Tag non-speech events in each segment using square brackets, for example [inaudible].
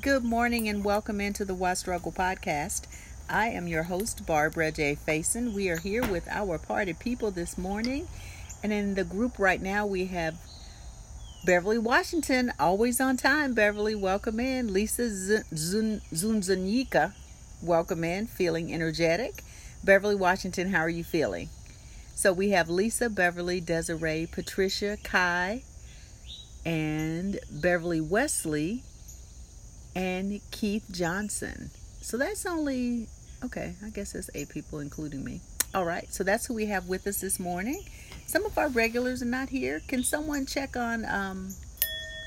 Good morning and welcome into the Why Struggle podcast. I am your host, Barbara J. Faison. We are here with our party people this morning. And in the group right now, we have Beverly Washington, always on time. Beverly, welcome in. Lisa Zunzanyika, welcome in, feeling energetic. Beverly Washington, how are you feeling? So we have Lisa, Beverly, Desiree, Patricia, Kai, and Beverly Wesley and Keith Johnson. So that's only, okay, I guess that's eight people, including me. All right, so that's who we have with us this morning. Some of our regulars are not here. Can someone check on um,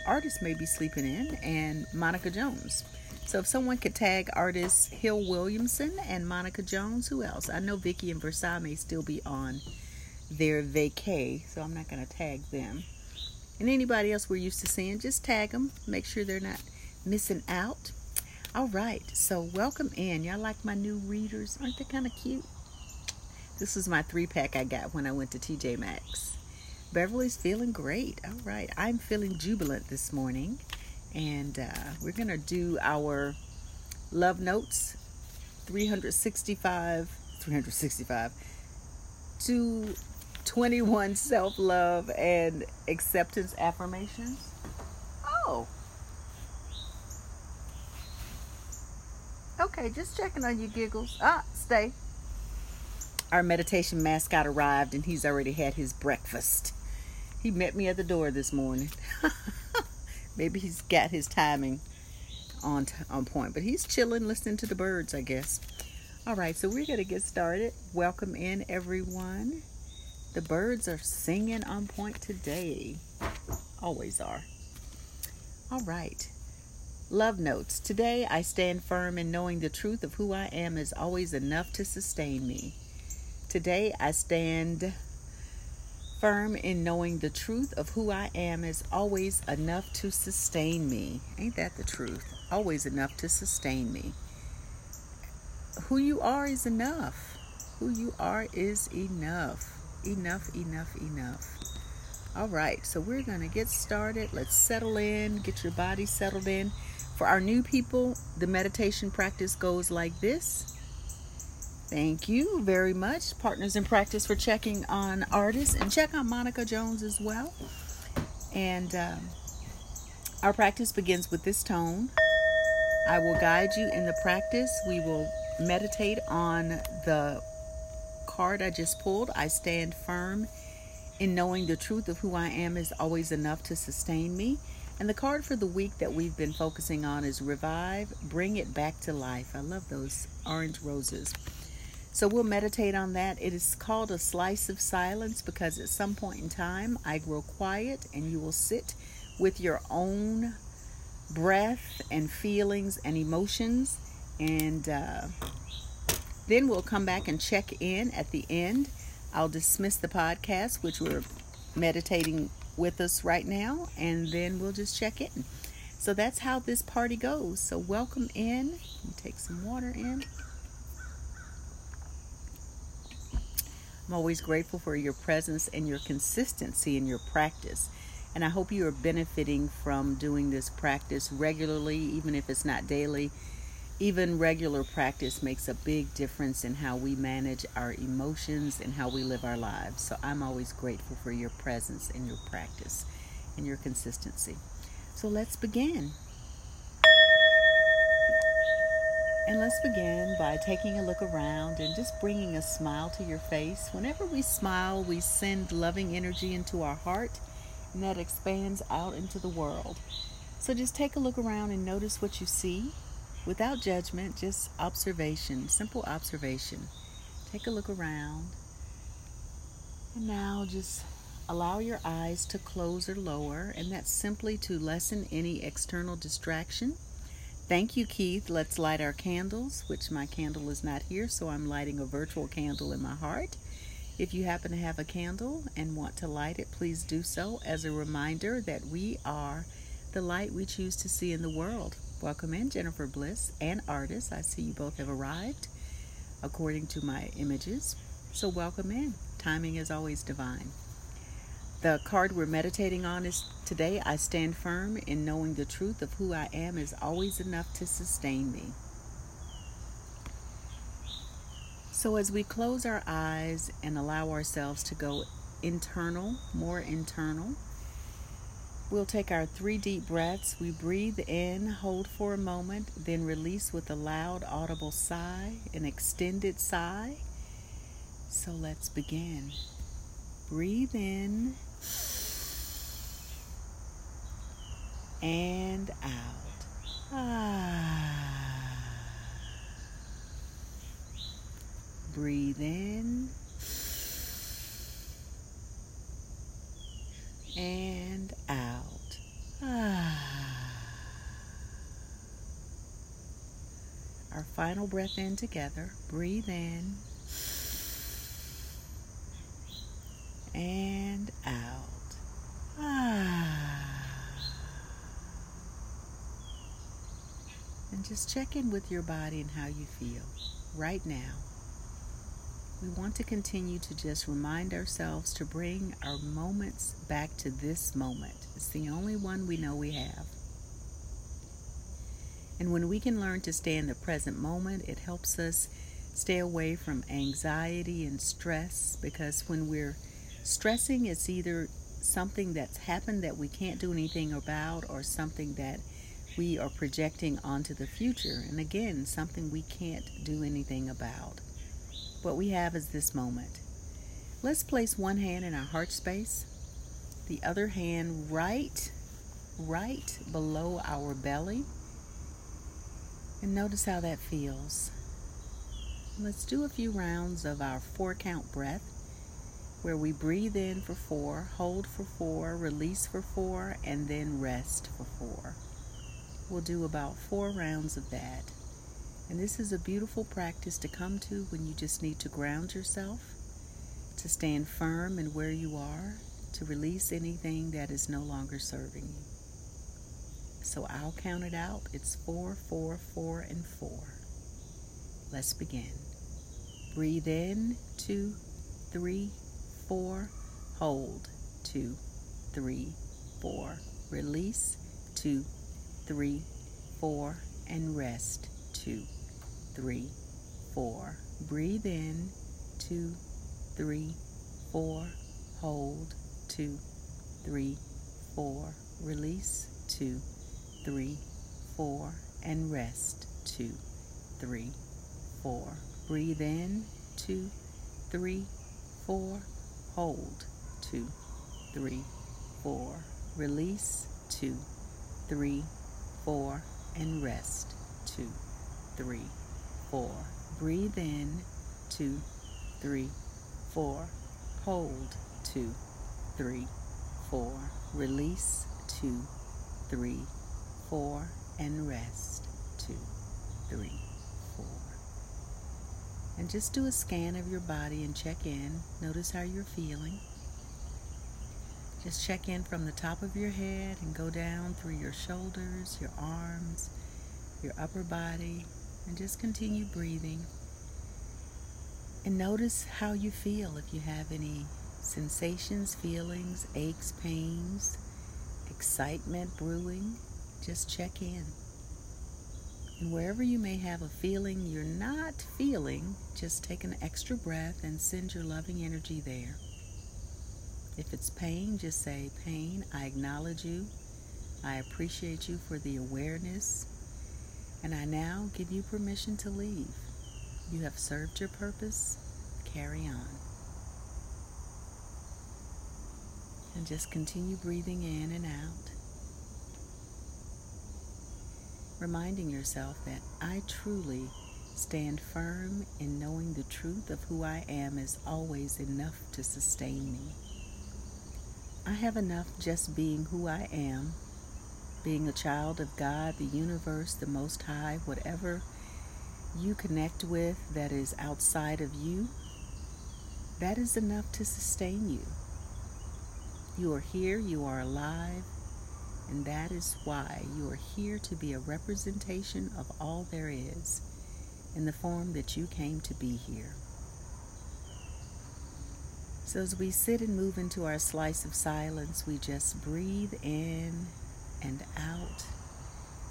artists may be sleeping in and Monica Jones? So if someone could tag artists Hill Williamson and Monica Jones, who else? I know Vicky and Versailles may still be on their vacay, so I'm not going to tag them. And anybody else we're used to seeing, just tag them. Make sure they're not missing out. All right, so welcome in. Y'all like my new readers? Aren't they kind of cute? This is my three pack I got when I went to TJ Maxx. Beverly's feeling great. All right, I'm feeling jubilant this morning. And uh, we're to do our love notes 365, 365 to 21 self love and acceptance affirmations. Oh, Okay, just checking on you, Giggles. Ah, stay. Our meditation mascot arrived and he's already had his breakfast. He met me at the door this morning. [laughs] Maybe he's got his timing on t- on point, but he's chilling, listening to the birds, I guess. All right, so we're going to get started. Welcome in, everyone. The birds are singing on point today. Always are. All right. Love notes. Today I stand firm in knowing the truth of who I am is always enough to sustain me. Today I stand firm in knowing the truth of who I am is always enough to sustain me. Ain't that the truth? Always enough to sustain me. Who you are is enough. Who you are is enough. Enough, enough, enough. All right, so we're going to get started. Let's settle in, get your body settled in. For our new people, the meditation practice goes like this. Thank you very much, Partners in Practice, for checking on artists and check on Monica Jones as well. And um, our practice begins with this tone. I will guide you in the practice. We will meditate on the card I just pulled. I stand firm in knowing the truth of who I am is always enough to sustain me. And the card for the week that we've been focusing on is Revive, Bring It Back to Life. I love those orange roses. So we'll meditate on that. It is called a slice of silence because at some point in time I grow quiet and you will sit with your own breath and feelings and emotions. And uh, then we'll come back and check in at the end. I'll dismiss the podcast, which we're meditating with us right now, and then we'll just check in. So that's how this party goes. So welcome in. Take some water in. I'm always grateful for your presence and your consistency in your practice. And I hope you are benefiting from doing this practice regularly, even if it's not daily even regular practice makes a big difference in how we manage our emotions and how we live our lives. So I'm always grateful for your presence and your practice and your consistency. So let's begin. And let's begin by taking a look around and just bringing a smile to your face. Whenever we smile, we send loving energy into our heart, and that expands out into the world. So just take a look around and notice what you see without judgment, just observation, simple observation. Take a look around. And now just allow your eyes to close or lower, and that's simply to lessen any external distraction. Thank you, Keith. Let's light our candles, which my candle is not here, so I'm lighting a virtual candle in my heart. If you happen to have a candle and want to light it, please do so as a reminder that we are the light we choose to see in the world. Welcome in, Jennifer Bliss and artist. I see you both have arrived according to my images. So, welcome in. Timing is always divine. The card we're meditating on is today I stand firm in knowing the truth of who I am is always enough to sustain me. So, as we close our eyes and allow ourselves to go internal, more internal, we'll take our three deep breaths. We breathe in, hold for a moment, then release with a loud, audible sigh, an extended sigh. So, let's begin. Breathe in and out. Ah. Breathe in and out. Ah. Our final breath in together. Breathe in and out. Ah. And just check in with your body and how you feel right now we want to continue to just remind ourselves to bring our moments back to this moment. It's the only one we know we have. And when we can learn to stay in the present moment, it helps us stay away from anxiety and stress because when we're stressing, it's either something that's happened that we can't do anything about or something that we are projecting onto the future. And again, something we can't do anything about. What we have is this moment. Let's place one hand in our heart space, the other hand right, right below our belly, and notice how that feels. Let's do a few rounds of our four count breath where we breathe in for four, hold for four, release for four, and then rest for four. We'll do about four rounds of that. And this is a beautiful practice to come to when you just need to ground yourself, to stand firm in where you are, to release anything that is no longer serving you. So I'll count it out. It's four, four, four, and four. Let's begin. Breathe in, two, three, four. Hold, two, three, four. Release, two, three, four, and rest, two, three, four. Breathe in, two, three, four. Hold, two, three, four. Release, two, three, four. And rest, two, three, four. Breathe in, two, three, four. Hold, two, three, four. Release, two, three, four. And rest, two, three, four. Breathe in, two, three, four. Hold, two, three, four. Release, two, three, four. And rest, two, three, four. And just do a scan of your body and check in. Notice how you're feeling. Just check in from the top of your head and go down through your shoulders, your arms, your upper body, and just continue breathing. And notice how you feel if you have any sensations, feelings, aches, pains, excitement brewing. Just check in. And wherever you may have a feeling you're not feeling, just take an extra breath and send your loving energy there. If it's pain, just say, Pain, I acknowledge you. I appreciate you for the awareness and I now give you permission to leave. You have served your purpose. Carry on. And just continue breathing in and out. Reminding yourself that I truly stand firm in knowing the truth of who I am is always enough to sustain me. I have enough just being who I am being a child of God, the universe, the Most High, whatever you connect with that is outside of you, that is enough to sustain you. You are here, you are alive, and that is why you are here to be a representation of all there is in the form that you came to be here. So, as we sit and move into our slice of silence, we just breathe in and out.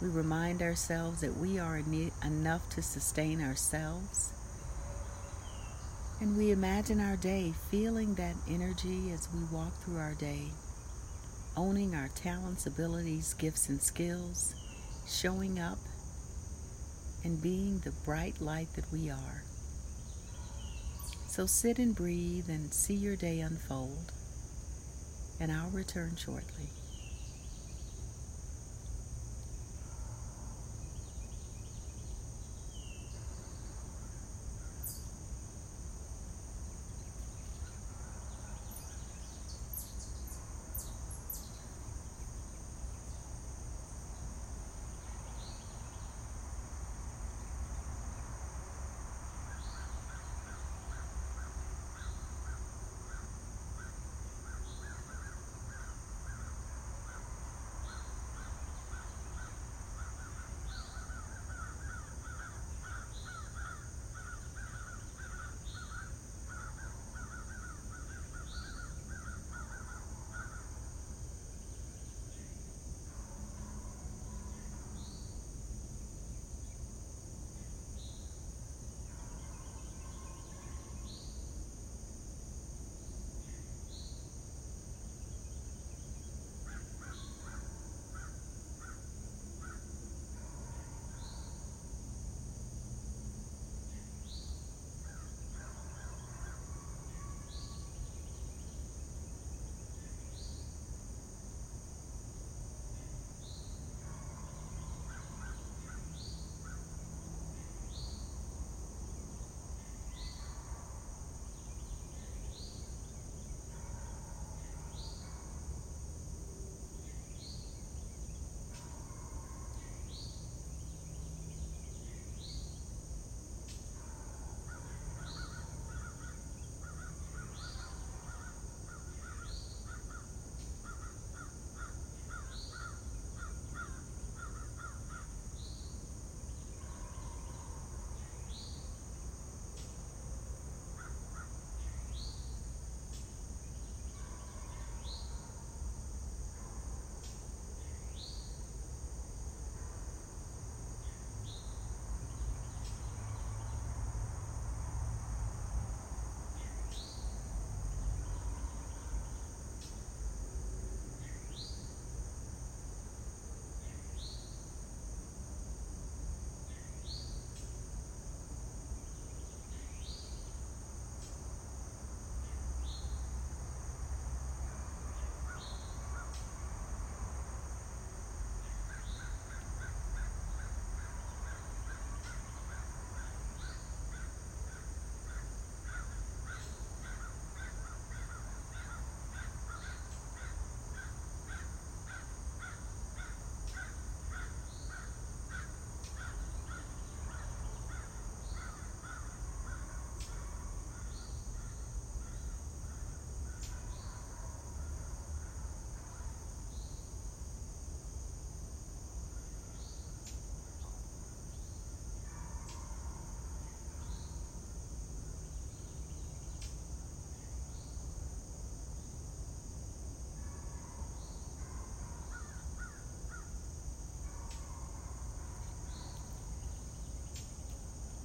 We remind ourselves that we are enough to sustain ourselves. And we imagine our day, feeling that energy as we walk through our day, owning our talents, abilities, gifts, and skills, showing up, and being the bright light that we are. So sit and breathe and see your day unfold, and I'll return shortly.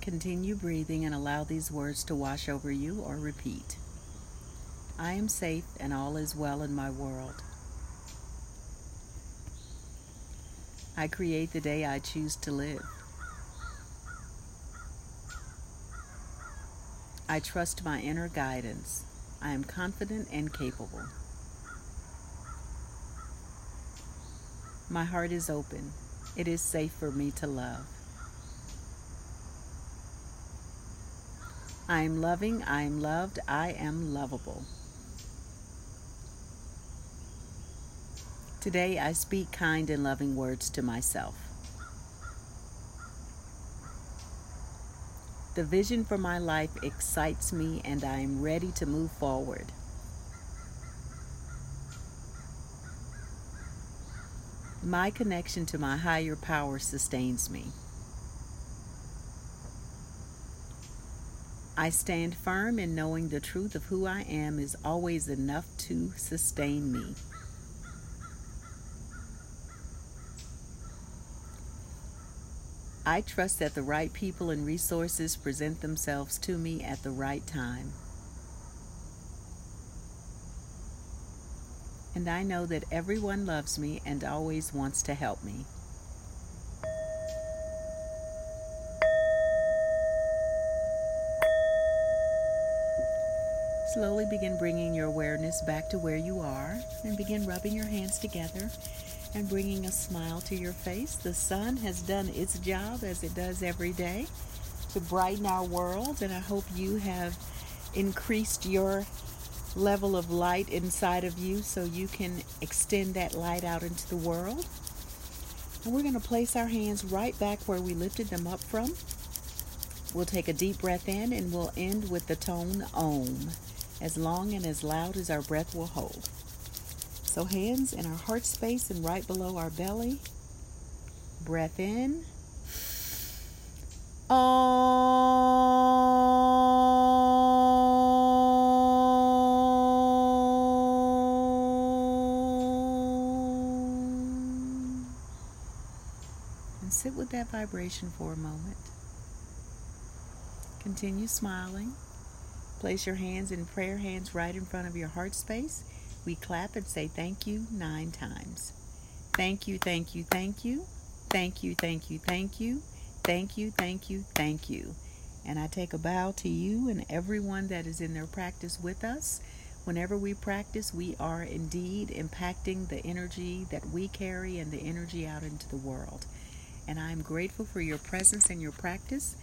Continue breathing and allow these words to wash over you or repeat. I am safe and all is well in my world. I create the day I choose to live. I trust my inner guidance. I am confident and capable. My heart is open. It is safe for me to love. I am loving, I am loved, I am lovable. Today I speak kind and loving words to myself. The vision for my life excites me and I am ready to move forward. My connection to my higher power sustains me. I stand firm in knowing the truth of who I am is always enough to sustain me. I trust that the right people and resources present themselves to me at the right time. And I know that everyone loves me and always wants to help me. Slowly begin bringing your awareness back to where you are and begin rubbing your hands together and bringing a smile to your face. The sun has done its job as it does every day to brighten our world, and I hope you have increased your level of light inside of you so you can extend that light out into the world. And we're going to place our hands right back where we lifted them up from. We'll take a deep breath in and we'll end with the tone Om as long and as loud as our breath will hold. So, hands in our heart space and right below our belly. Breath in. And sit with that vibration for a moment. Continue smiling. Place your hands in prayer hands right in front of your heart space. We clap and say thank you nine times. Thank you, thank you, thank you. Thank you, thank you, thank you. Thank you, thank you, thank you. And I take a bow to you and everyone that is in their practice with us. Whenever we practice, we are indeed impacting the energy that we carry and the energy out into the world. And I am grateful for your presence and your practice.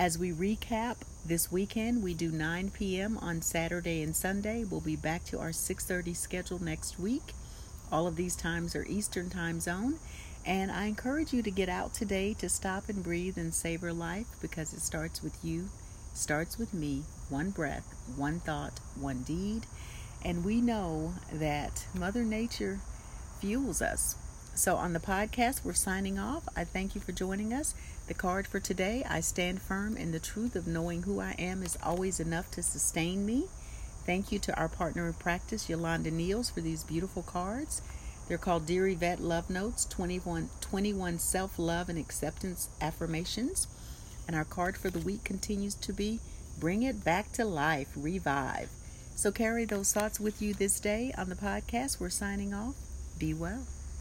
As we recap this weekend, we do 9 p.m. on Saturday and Sunday. We'll be back to our 6:30 schedule next week. All of these times are Eastern Time Zone, and I encourage you to get out today to stop and breathe and savor life because it starts with you, starts with me. One breath, one thought, one deed, and we know that Mother Nature fuels us. So, on the podcast, we're signing off. I thank you for joining us. The card for today I stand firm in the truth of knowing who I am is always enough to sustain me. Thank you to our partner in practice, Yolanda Niels, for these beautiful cards. They're called Dear Yvette Love Notes 21, 21 Self Love and Acceptance Affirmations. And our card for the week continues to be Bring It Back to Life, Revive. So carry those thoughts with you this day on the podcast. We're signing off. Be well.